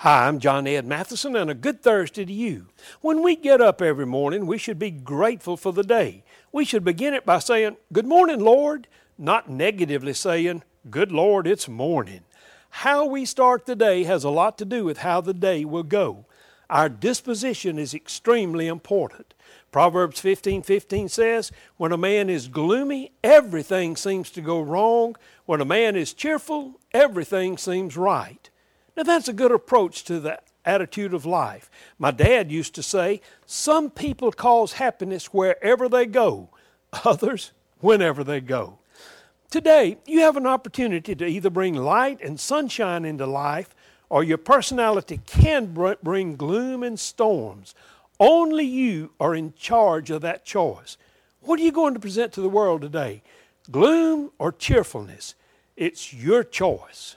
Hi, I'm John Ed Mathison, and a good Thursday to you. When we get up every morning, we should be grateful for the day. We should begin it by saying, Good morning, Lord, not negatively saying, Good Lord, it's morning. How we start the day has a lot to do with how the day will go. Our disposition is extremely important. Proverbs 15 15 says, When a man is gloomy, everything seems to go wrong. When a man is cheerful, everything seems right. Now, that's a good approach to the attitude of life. My dad used to say, Some people cause happiness wherever they go, others, whenever they go. Today, you have an opportunity to either bring light and sunshine into life, or your personality can bring gloom and storms. Only you are in charge of that choice. What are you going to present to the world today? Gloom or cheerfulness? It's your choice.